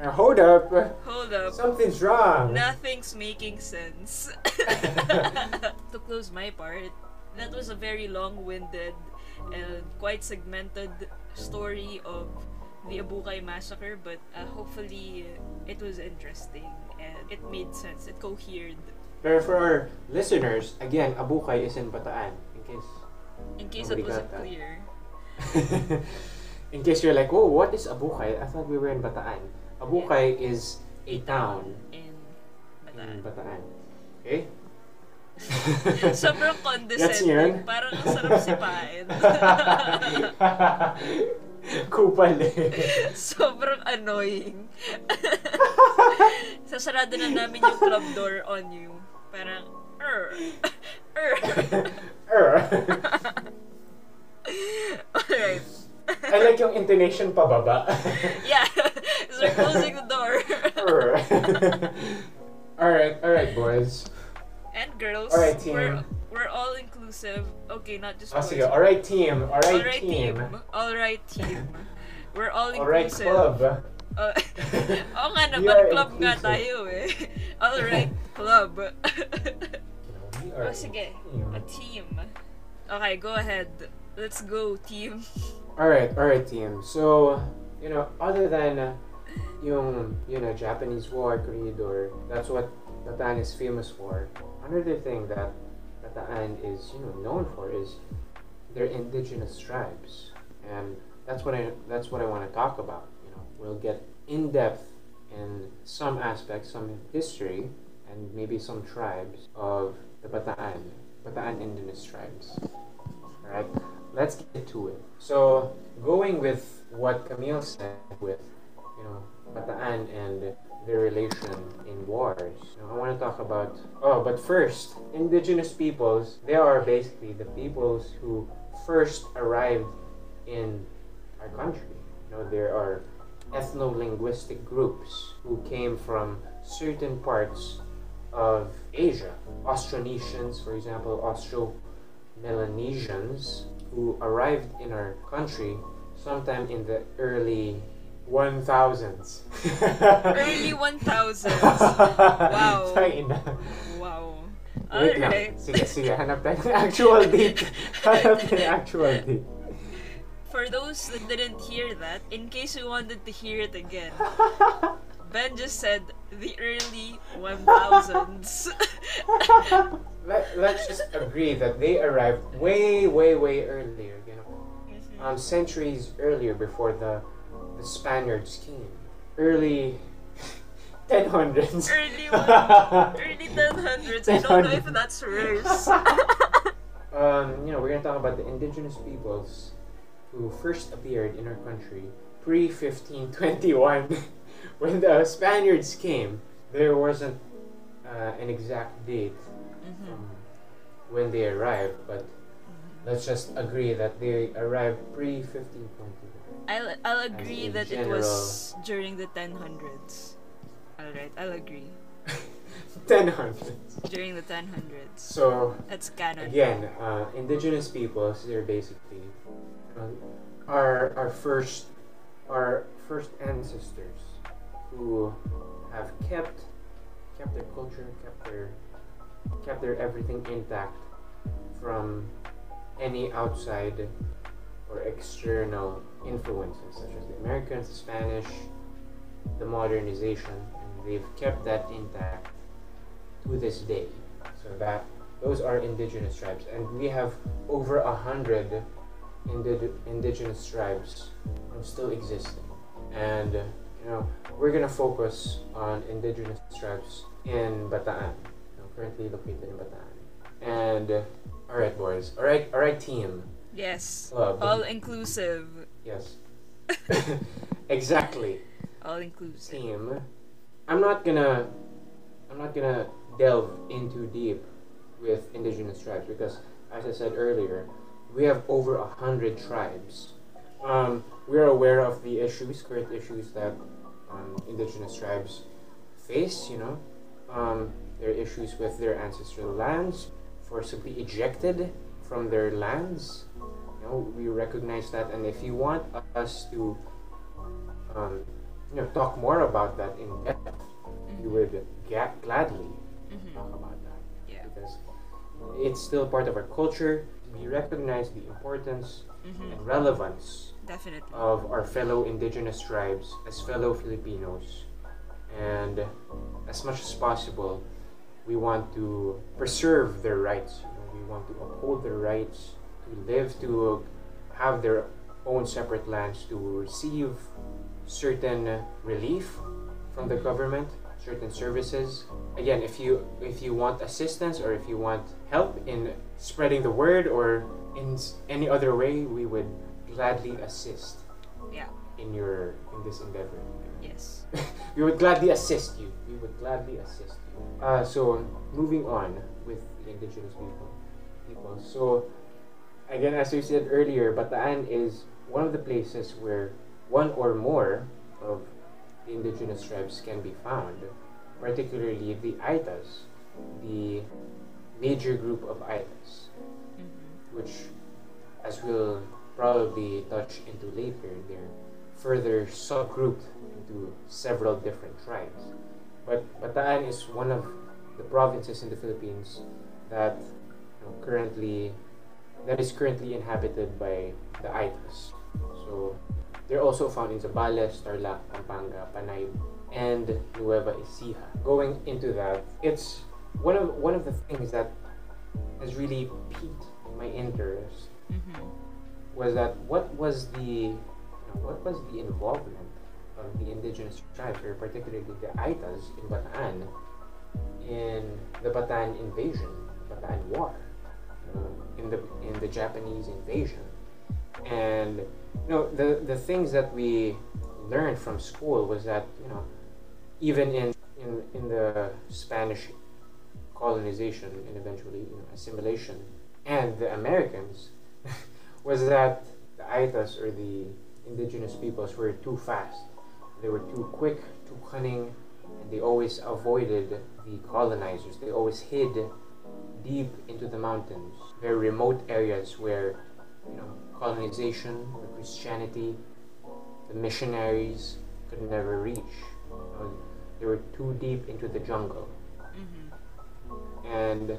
Uh, hold up. Hold up. Something's wrong. Nothing's making sense. to close my part, that was a very long-winded and quite segmented story of the Abucay massacre, but uh, hopefully it was interesting and it made sense. It cohered. Pero for our listeners, again, Abucay is in Bataan. In case In case it wasn't that. clear. in case you're like, oh, what is Abucay? I thought we were in Bataan. Abukay is a town In in Bataan. Okay? Sobrang condescending. Parang ang sarap sipain. Kupal eh. Sobrang annoying. Sasarado na namin yung club door on you. Parang, er, er. Er. Alright. I like yung intonation pababa. Yeah. so we're closing the door. Alright, alright, boys. And girls, Alright, team. we're, we're all inclusive. Okay, not just Ah, boys. sige, alright team, alright, Alright team. team. Alright team. We're all inclusive. Alright club. Uh, Oo nga naman, club nga inclusive. tayo eh. Alright, club. Oh, sige. team. A team. Okay, go ahead. Let's go, team. Alright, alright team. So, you know, other than uh, yung, you know, Japanese war corridor, that's what Bataan is famous for. Another thing that Bataan is, you know, known for is their indigenous tribes. And that's what I that's what I want to talk about. You know, we'll get in depth in some aspects, some history, and maybe some tribes of the Bataan, Bataan indigenous tribes. Alright, let's get to it. So, going with what Camille said with, you know, Bataan and their relation in wars, I want to talk about. Oh, but first, indigenous peoples, they are basically the peoples who first arrived in our country. You know, there are ethno-linguistic groups who came from certain parts of Asia. Austronesians, for example, Austro-Melanesians, who arrived in our country sometime in the early 1000s. Early 1000s. Wow. Tangina. Wow. Wait lang. Alright. Sige, sige. Hanap tayo ng actual date. Hanap tayo ng actual date. For those that didn't hear that, in case you wanted to hear it again, Ben just said the early 1000s. Let, let's just agree that they arrived way, way, way earlier. You know, Mhm. um, centuries earlier before the the Spaniards came. Early 1000s. early one, early 1000s. I don't know if that's worse. um, you know, we're gonna talk about the indigenous peoples who first appeared in our country pre 1521. When the Spaniards came, there wasn't uh, an exact date Mhm. um, when they arrived, but let's just agree that they arrived pre 1521. I'll I'll agree that it was during the 1000s. Alright, I'll agree. 1000s. During the 1000s. So That's canon. again, uh, indigenous peoples, they're basically uh, our our first our first ancestors who have kept kept their culture, kept their kept their everything intact from any outside or external influences such as the Americans, the Spanish, the modernization, and they've kept that intact to this day. So that those are indigenous tribes, and we have over a hundred indi- indigenous tribes still existing. And you know, we're gonna focus on indigenous tribes in Bataan, you know, currently located in Bataan. And uh, all right, boys. All right, all right, team. Yes. Club. All inclusive. yes. exactly. All inclusive. Team. I'm not gonna. I'm not gonna delve into deep with indigenous tribes because, as I said earlier, we have over a hundred tribes. Um, we're aware of the issues, current issues that um, indigenous tribes face. You know, um, their issues with their ancestral lands, forcibly ejected from their lands. You know, we recognize that, and if you want us to, um, you know, talk more about that in depth, you would ga- gladly Mhm. talk about that Yeah. because it's still part of our culture. We recognize the importance hmm and relevance Definitely. of our fellow indigenous tribes as fellow Filipinos. And as much as possible, we want to preserve their rights. We want to uphold their rights to live, to have their own separate lands, to receive certain relief from the government, certain services. Again, if you if you want assistance or if you want help in spreading the word or in any other way, we would gladly assist Yeah. in your in this endeavor. Yes. we would gladly assist you. We would gladly assist you. Uh, so moving on with the indigenous people. People. So again, as we said earlier, Bataan is one of the places where one or more of the indigenous tribes can be found, particularly the Aitas, the major group of Aitas, hmm which, as we'll probably touch into later, they're further subgrouped into several different tribes. But Bataan is one of the provinces in the Philippines that you know, currently that is currently inhabited by the Aitas. So they're also found in Zambales, Tarlac, Pampanga, Panay, and Nueva Ecija. Going into that, it's one of one of the things that has really piqued my interest hmm was that what was the what was the involvement of the indigenous tribes, or particularly the Aitas in Bataan, in the Bataan invasion, Bataan War, in the in the Japanese invasion, and you know the the things that we learned from school was that you know even in in, in the Spanish colonization and eventually you know, assimilation and the Americans was that the Aitas or the indigenous peoples were too fast. They were too quick, too cunning, and they always avoided the colonizers. They always hid deep into the mountains, very remote areas where you know colonization or Christianity, the missionaries could never reach. You know, they were too deep into the jungle hmm and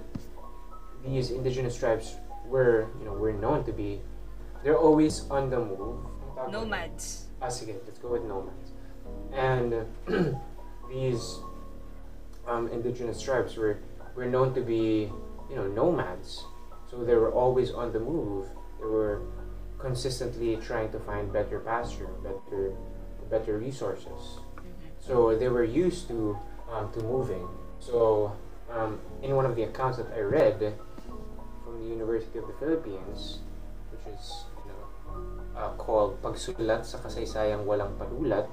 these indigenous tribes were you know were known to be they're always on the move. Nomads. ah sige let's go with nomads. And these um, indigenous tribes were were known to be you know nomads. So they were always on the move. They were consistently trying to find better pasture better better resources. Hmm so they were used to um, to moving. So um, in one of the accounts that I read from the University of the Philippines, which is uh, called Pagsulat sa Kasaysayang Walang Panulat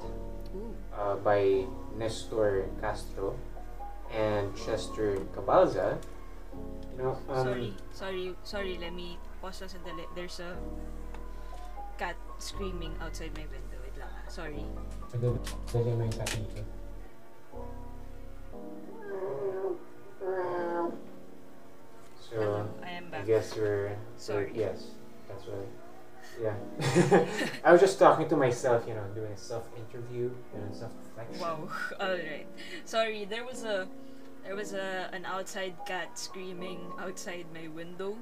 uh, by Nestor Castro and Chester Cabalza. Know, um, sorry, sorry, sorry. Let me pause na sandali. There's a cat screaming outside my window. Wait lang ah. Sorry. Dali mo yung cat dito. So, I am I back. guess we're Sorry. yes, that's right. Yeah, I was just talking to myself, you know, doing a self-interview, doing self-reflection. Wow. All right. Sorry. There was a there was a an outside cat screaming outside my window.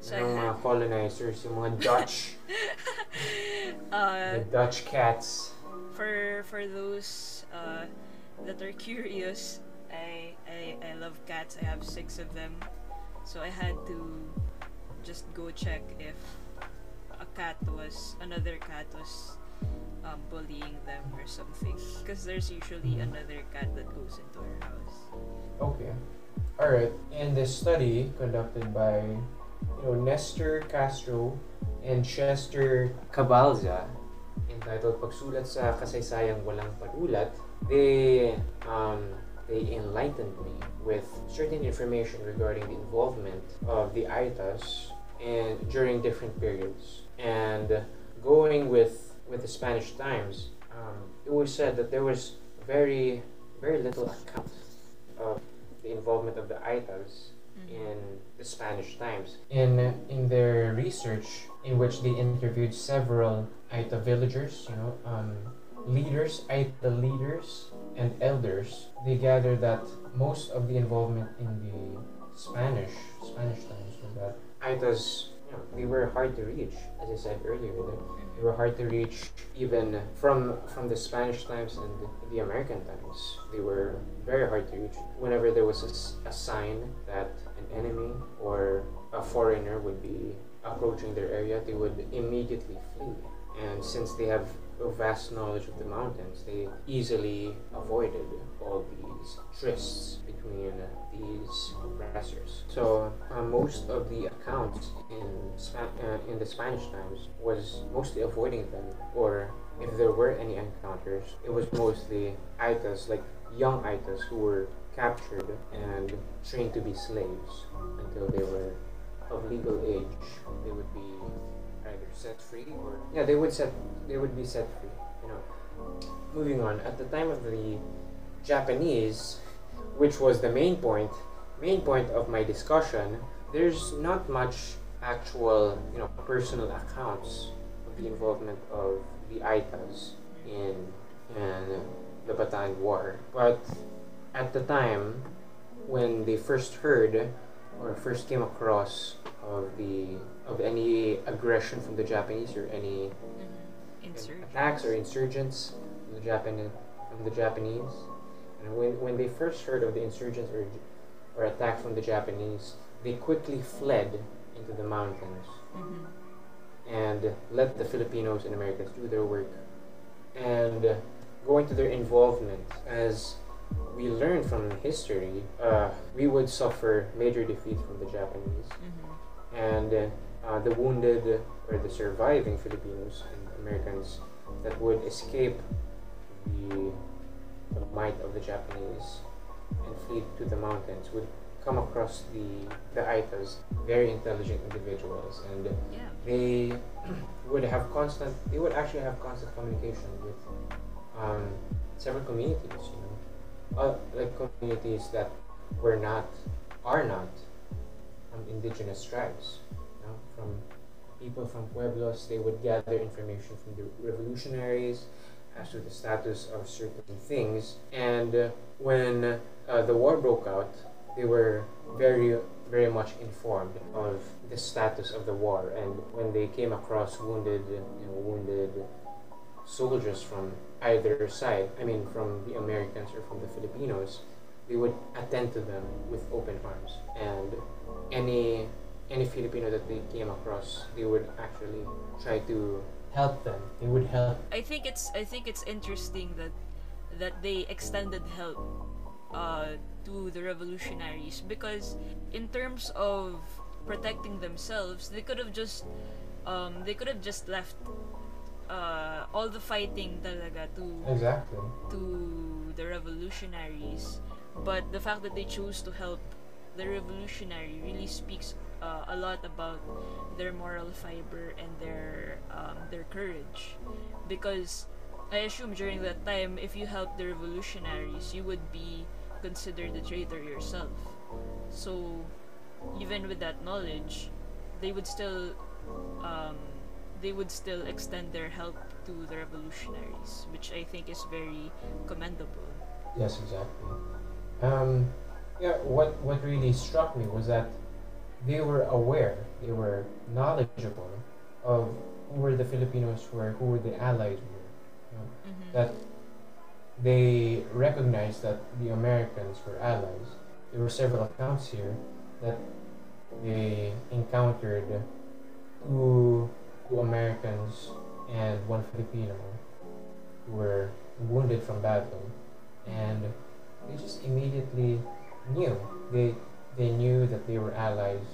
So Yung mga colonizers, yung mga Dutch, uh, the Dutch cats. for for those uh, that are curious, I I I, love cats. I have six of them. So I had to just go check if cat was, another cat was um, bullying them or something. Because there's usually another cat that goes into our house. Okay. Alright. In this study conducted by you know, Nestor Castro and Chester Cabalza, entitled Pagsulat sa Kasaysayang Walang Panulat, they um, they enlightened me with certain information regarding the involvement of the Aitas and during different periods. And going with with the Spanish Times, um, it was said that there was very very little account of the involvement of the Aitas in the Spanish Times. In in their research, in which they interviewed several Aita villagers, you know, um, leaders, Aita leaders and elders, they gathered that most of the involvement in the Spanish Spanish Times was that Aitas, they were hard to reach, as I said earlier. They were hard to reach even from from the Spanish Times and the, the American Times. They were very hard to reach. Whenever there was a sign that an enemy or a foreigner would be approaching their area, they would immediately flee. And since they have a vast knowledge of the mountains, they easily avoided all these trysts between these oppressors. So uh, most of the accounts in Spa- uh, in the Spanish times was mostly avoiding them, or if there were any encounters, it was mostly Aitas, like young Aitas who were captured and trained to be slaves until they were of legal age. They would be either set free or yeah, they would set they would be set free. You know. Moving on, at the time of the Japanese, which was the main point, main point of my discussion, there's not much actual, you know, personal accounts of the involvement of the Aitas in in the Bataan War. But at the time when they first heard or first came across of the of any aggression from the Japanese or any Insert. attacks or insurgents from the Japan from the Japanese. And when, when they first heard of the insurgents or, or attack from the Japanese, they quickly fled into the mountains Mm-hmm. and let the Filipinos and Americans do their work. And going to their involvement, as we learn from history, uh, we would suffer major defeat from the Japanese Mm-hmm. and uh, the wounded or the surviving Filipinos and Americans that would escape the, the might of the Japanese and flee to the mountains would come across the the Aitas, very intelligent individuals, and Yeah. they would have constant. They would actually have constant communication with um, several communities. You know, uh, like communities that were not are not um, indigenous tribes. From people from pueblos, they would gather information from the revolutionaries as to the status of certain things. And uh, when uh, the war broke out, they were very, very much informed of the status of the war. And when they came across wounded, you know, wounded soldiers from either side, I mean, from the Americans or from the Filipinos, they would attend to them with open arms. And any any Filipino that they came across, they would actually try to help them. They would help. I think it's I think it's interesting that that they extended help uh, to the revolutionaries because in terms of protecting themselves, they could have just um, they could have just left uh, all the fighting talaga to Exactly. to the revolutionaries. But the fact that they chose to help the revolutionary really speaks uh, a lot about their moral fiber and their um, their courage. Because I assume during that time, if you helped the revolutionaries, you would be considered a traitor yourself. So even with that knowledge, they would still um, they would still extend their help to the revolutionaries, which I think is very commendable. Yes, exactly. Um, yeah, what what really struck me was that they were aware, they were knowledgeable of who were the Filipinos were, who were the allies were. You know, Mm-hmm. that they recognized that the Americans were allies. There were several accounts here that they encountered two, two Americans and one Filipino who were wounded from battle, and they just immediately knew they they knew that they were allies,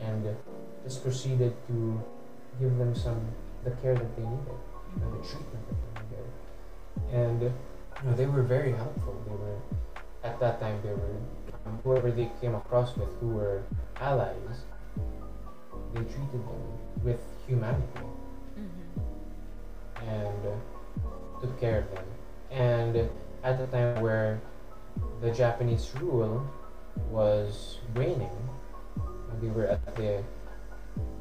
and just proceeded to give them some the care that they needed, and the treatment that they needed, and you know, they were very helpful. They were at that time they were um, whoever they came across with who were allies, they treated them with humanity Mm-hmm. and uh, took care of them. And at the time where the Japanese rule was waning, and they were at the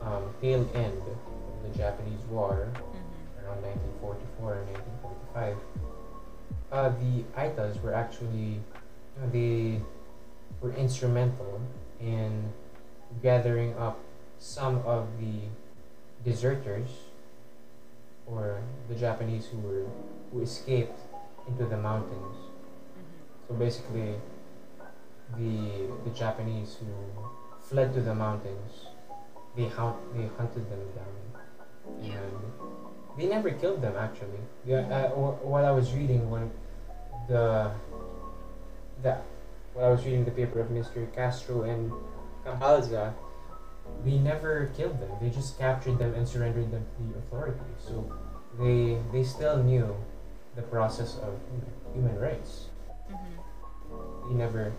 um, tail end of the Japanese War Mm-hmm. around 1944 and 1945, uh, the Aitas were actually you they were instrumental in gathering up some of the deserters or the Japanese who were who escaped into the mountains. Mm-hmm. So basically, the the Japanese who fled to the mountains, they hunt they hunted them down, Yeah. and they never killed them actually. Yeah, uh, wh- while I was reading one, the the while I was reading the paper of Mr. Castro and Cabalza, they never killed them. They just captured them and surrendered them to the authorities. So they they still knew the process of human rights Mm-hmm. he never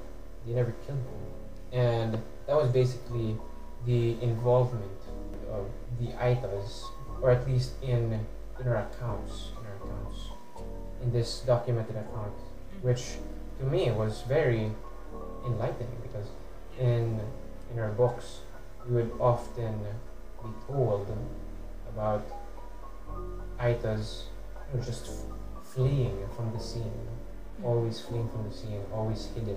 he never killed them. And that was basically the involvement of the Aitas or at least in in our accounts in our accounts in this documented account mm-hmm. which to me was very enlightening because in in our books we would often be told about Aitas just f- fleeing from the scene mm-hmm. always fleeing from the scene always hidden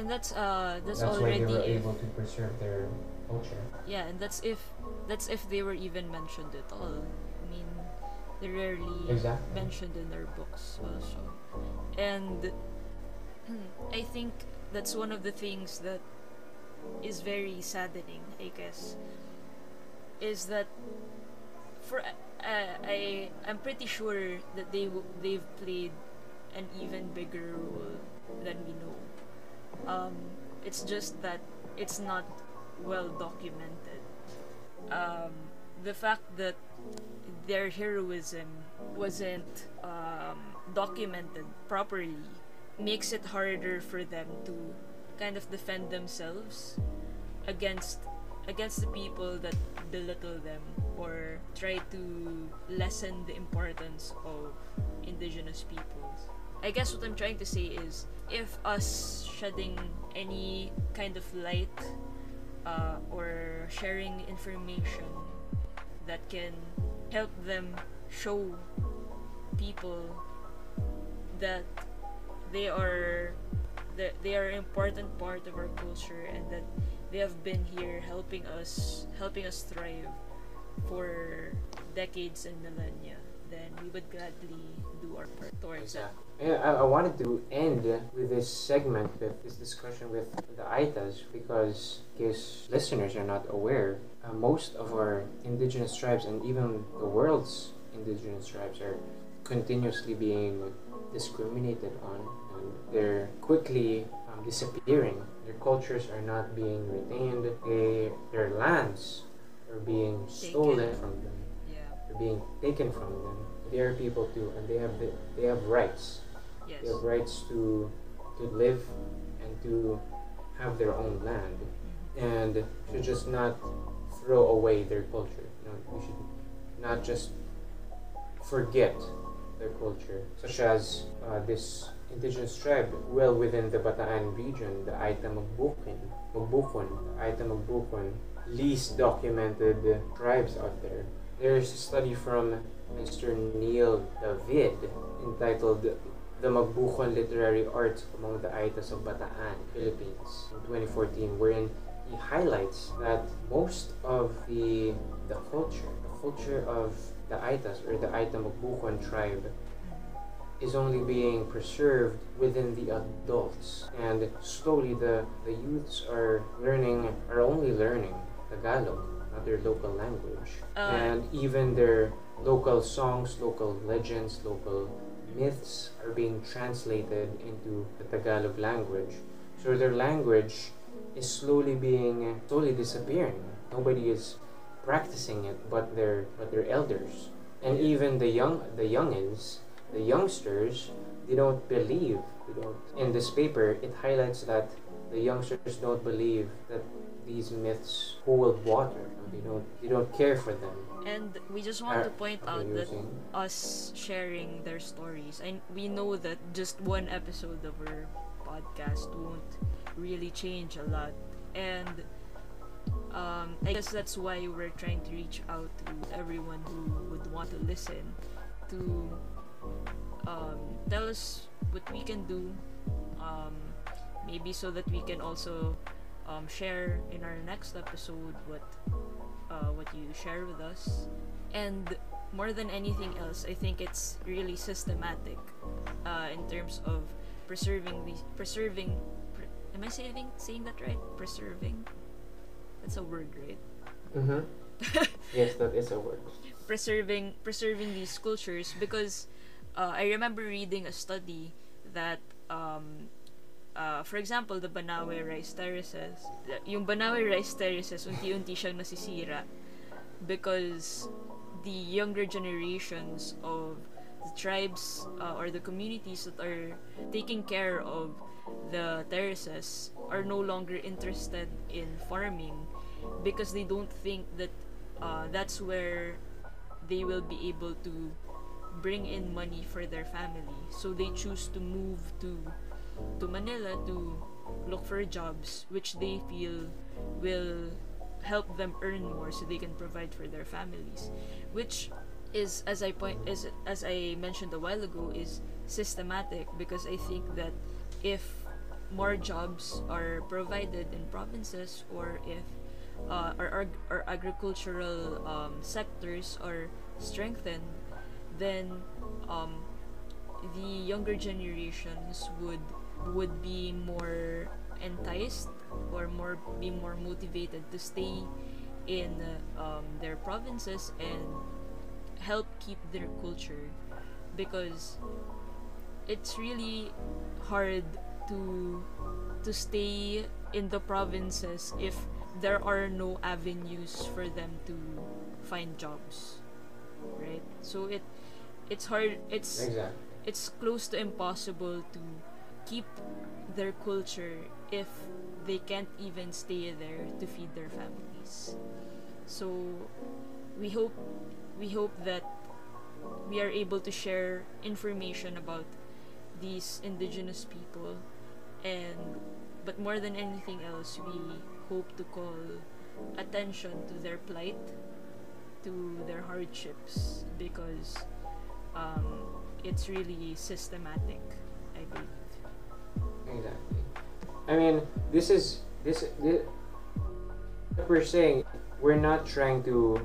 And that's uh that's, that's why already they were if, able to preserve their culture. yeah, and that's if that's if they were even mentioned at all. I mean, they're rarely Exactly. mentioned in their books also. And I think that's one of the things that is very saddening, I guess, is that for uh, I I'm pretty sure that they w- they've played an even bigger role than we know. Um, it's just that it's not well documented. Um, the fact that their heroism wasn't um, documented properly makes it harder for them to kind of defend themselves against against the people that belittle them or try to lessen the importance of indigenous peoples. I guess what I'm trying to say is if us shedding any kind of light uh, or sharing information that can help them show people that they are that they are an important part of our culture and that they have been here helping us helping us thrive for decades and millennia then we would gladly do our part towards Yeah, I, I wanted to end with this segment with this discussion with the Aitas because, in case listeners are not aware, uh, most of our indigenous tribes and even the world's indigenous tribes are continuously being discriminated on and they're quickly um, disappearing. Their cultures are not being retained. They, their lands are being stolen Taken. from them. yeah They're being taken from them. They are people too, and they have the, they have rights. yes They have rights to to live and to have their own land, and should just not throw away their culture. You know, we should not just forget their culture, such as uh, this indigenous tribe well within the Bataan region, the Aita Magbukin, Magbukon, the Aita Magbukon, least documented tribes out there. There's a study from Mr. Neil David entitled The Magbukon Literary Arts Among the Aitas of Bataan, Philippines, in 2014, wherein he highlights that most of the the culture, the culture of the Aitas or the Aita Magbukon tribe is only being preserved within the adults and slowly the, the youths are learning are only learning Tagalog, not their local language. Uh, and even their local songs, local legends, local myths are being translated into the Tagalog language. So their language is slowly being slowly disappearing. Nobody is practicing it but their but their elders. And even the young the youngins, the youngsters, they don't believe. They don't in this paper it highlights that the youngsters don't believe that these myths hold water. They don't they don't care for them. And we just want to point out that us sharing their stories and we know that just one episode of our podcast won't really change a lot. And um, I guess that's why we're trying to reach out to everyone who would want to listen to um, tell us what we can do um, maybe so that we can also um, share in our next episode what uh, what you share with us and more than anything else i think it's really systematic uh, in terms of preserving the preserving pre- am i saying saying that right preserving that's a word right Mm-hmm. yes, that is a word. preserving preserving these cultures because uh, I remember reading a study that um, uh, for example the Banawe rice terraces yung Banawe rice terraces unti-unti siyang nasisira because the younger generations of the tribes uh, or the communities that are taking care of the terraces are no longer interested in farming because they don't think that uh, that's where they will be able to bring in money for their family. So they choose to move to to Manila to look for jobs which they feel will help them earn more so they can provide for their families. Which is as I point is as I mentioned a while ago is systematic because I think that if more jobs are provided in provinces or if uh, our, agricultural um, sectors are strengthened, then um, the younger generations would would be more enticed or more be more motivated to stay in um, their provinces and help keep their culture because it's really hard to to stay in the provinces if there are no avenues for them to find jobs right so it it's hard it's Exactly. it's close to impossible to keep their culture if they can't even stay there to feed their families. So we hope we hope that we are able to share information about these indigenous people. And but more than anything else we hope to call attention to their plight to their hardships because um, it's really systematic i believe Exactly. I mean, this is this, this what we're saying. We're not trying to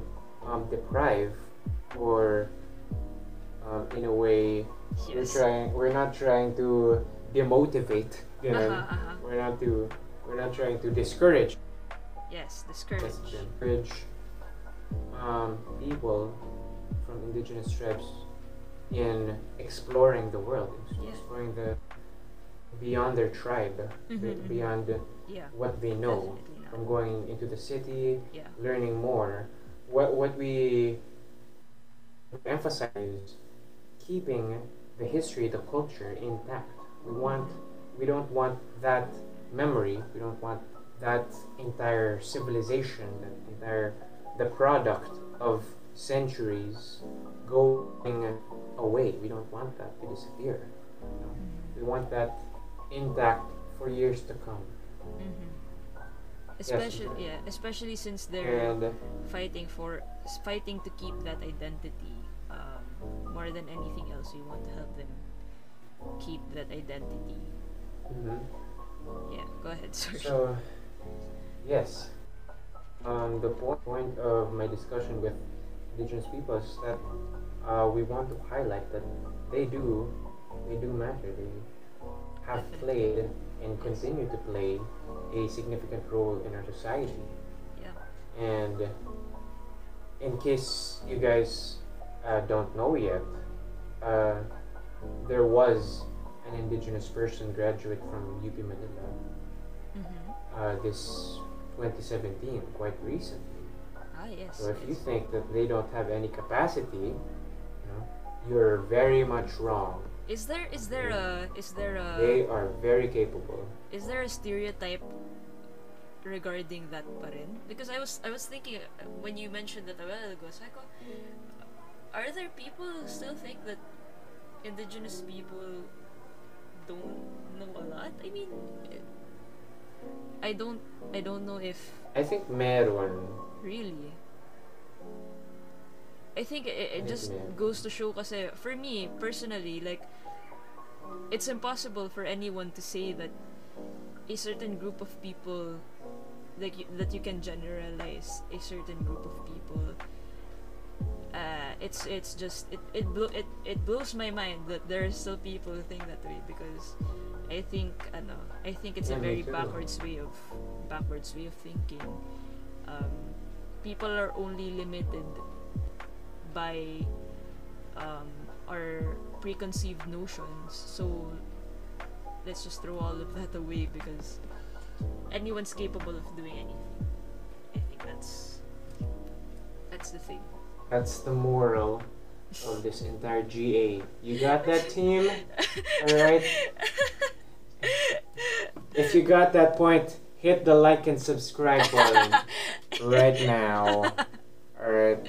um, deprive or um, in a way we're trying. We're not trying to demotivate. You know? uh-huh, uh-huh. We're not to. We're not trying to discourage. yes discourage Discourage um, people from indigenous tribes in exploring the world, Yeah. exploring the beyond their tribe, be- Mhm, mhm. beyond yeah what they know, from going into the city, yeah learning more. What what we emphasize keeping the history, the culture intact. We want we don't want that memory. We don't want that entire civilization, that entire the product of centuries going away. We don't want that to disappear. you know. We want that intact for years to come. hmm especially yeah especially since they're And fighting for fighting to keep that identity um, more than anything else we want to help them keep that identity mhm. yeah go ahead sorry So, yes, um, the point of my discussion with indigenous people is that uh, we want to highlight that they do they do matter. They have played and continue to play a significant role in our society. Yeah. And in case you guys uh, don't know yet, uh, there was an indigenous person graduate from UP Manila Mm-hmm. uh, this 2017, quite recently. Ah, yes. So if you think that they don't have any capacity, you know, you're very much wrong. Is there is there a is there a They are very capable. is there a stereotype regarding that pa rin? Because I was I was thinking uh, when you mentioned that a while ago, ko, are there people who still think that indigenous people don't know a lot? I mean, I don't I don't know if I think meron. Really? I think it, it just goes to show kasi for me personally like it's impossible for anyone to say that a certain group of people like you, that you can generalize a certain group of people uh, it's it's just it it, blo- it it blows my mind that there are still people who think that way because I think ano, I think it's Yeah, a very backwards way of backwards way of thinking. Um, people are only limited by um, our preconceived notions so let's just throw all of that away because anyone's capable of doing anything I think that's that's the thing That's the moral of this entire GA. You got that team? Alright? If you got that point, hit the like and subscribe button right now. Alright?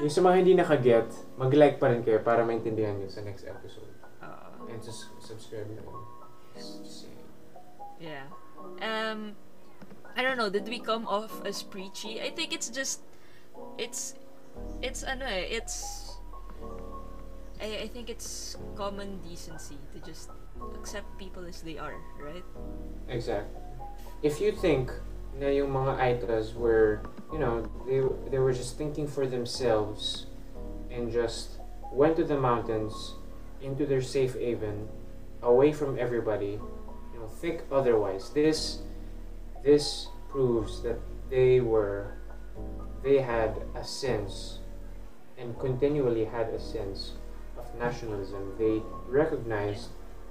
Yung sa mga hindi nakaget, mag-like pa rin kayo para maintindihan nyo sa next episode. Uh, And just subscribe na rin. Yeah. Um I don't know, did we come off as preachy? I think it's just it's it's ano eh, it's I, I think it's common decency to just accept people as they are, right? Exactly. If you think na yung mga Aitas were, you know, they, they were just thinking for themselves and just went to the mountains, into their safe haven, away from everybody, you know, think otherwise. This, this proves that they were, they had a sense and continually had a sense of nationalism. They recognized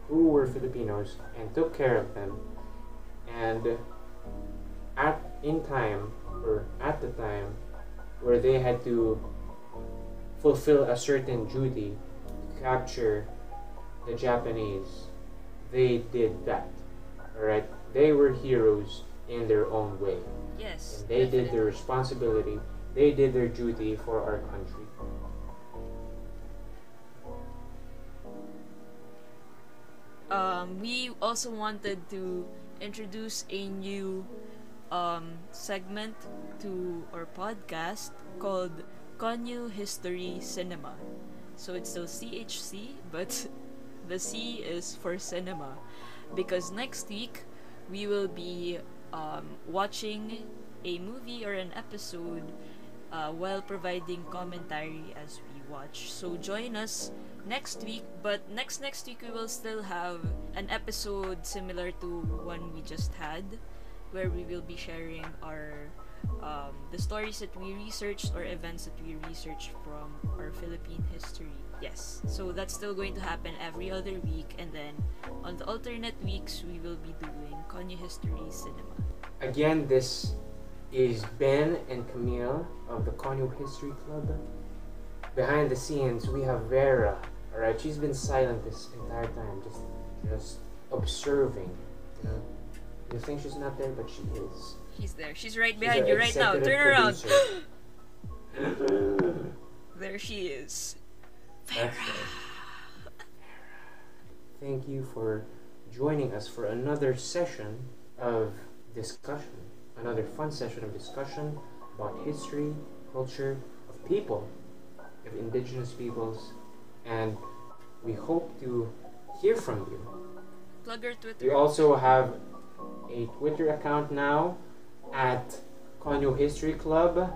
who were Filipinos and took care of them. And at in time or at the time where they had to fulfill a certain duty to capture the Japanese, they did that. Alright? They were heroes in their own way. Yes. And they did their responsibility. They did their duty for our country. um, we also wanted to introduce a new um, segment to our podcast called Conyo History Cinema. So it's still CHC, but the C is for cinema. Because next week we will be um, watching a movie or an episode uh, while providing commentary as we watch. So join us next week, but next next week we will still have an episode similar to one we just had, where we will be sharing our um, the stories that we researched or events that we researched from our Philippine history. Yes, so that's still going to happen every other week, and then on the alternate weeks we will be doing Conyo History Cinema. Again, this is Ben and Camille of the Conyo History Club. Behind the scenes, we have Vera. Alright, she's been silent this entire time, just just observing. You know, you think she's not there, but she is. He's there. She's right behind our you right now. Turn around. There she is. Thank you for joining us for another session of discussion. Another fun session of discussion about history, culture, of people, of indigenous peoples, and we hope to hear from you. Plug Twitter. We also have a Twitter account now at Conyo History Club.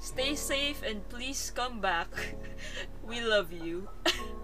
Stay safe and please come back. we love you.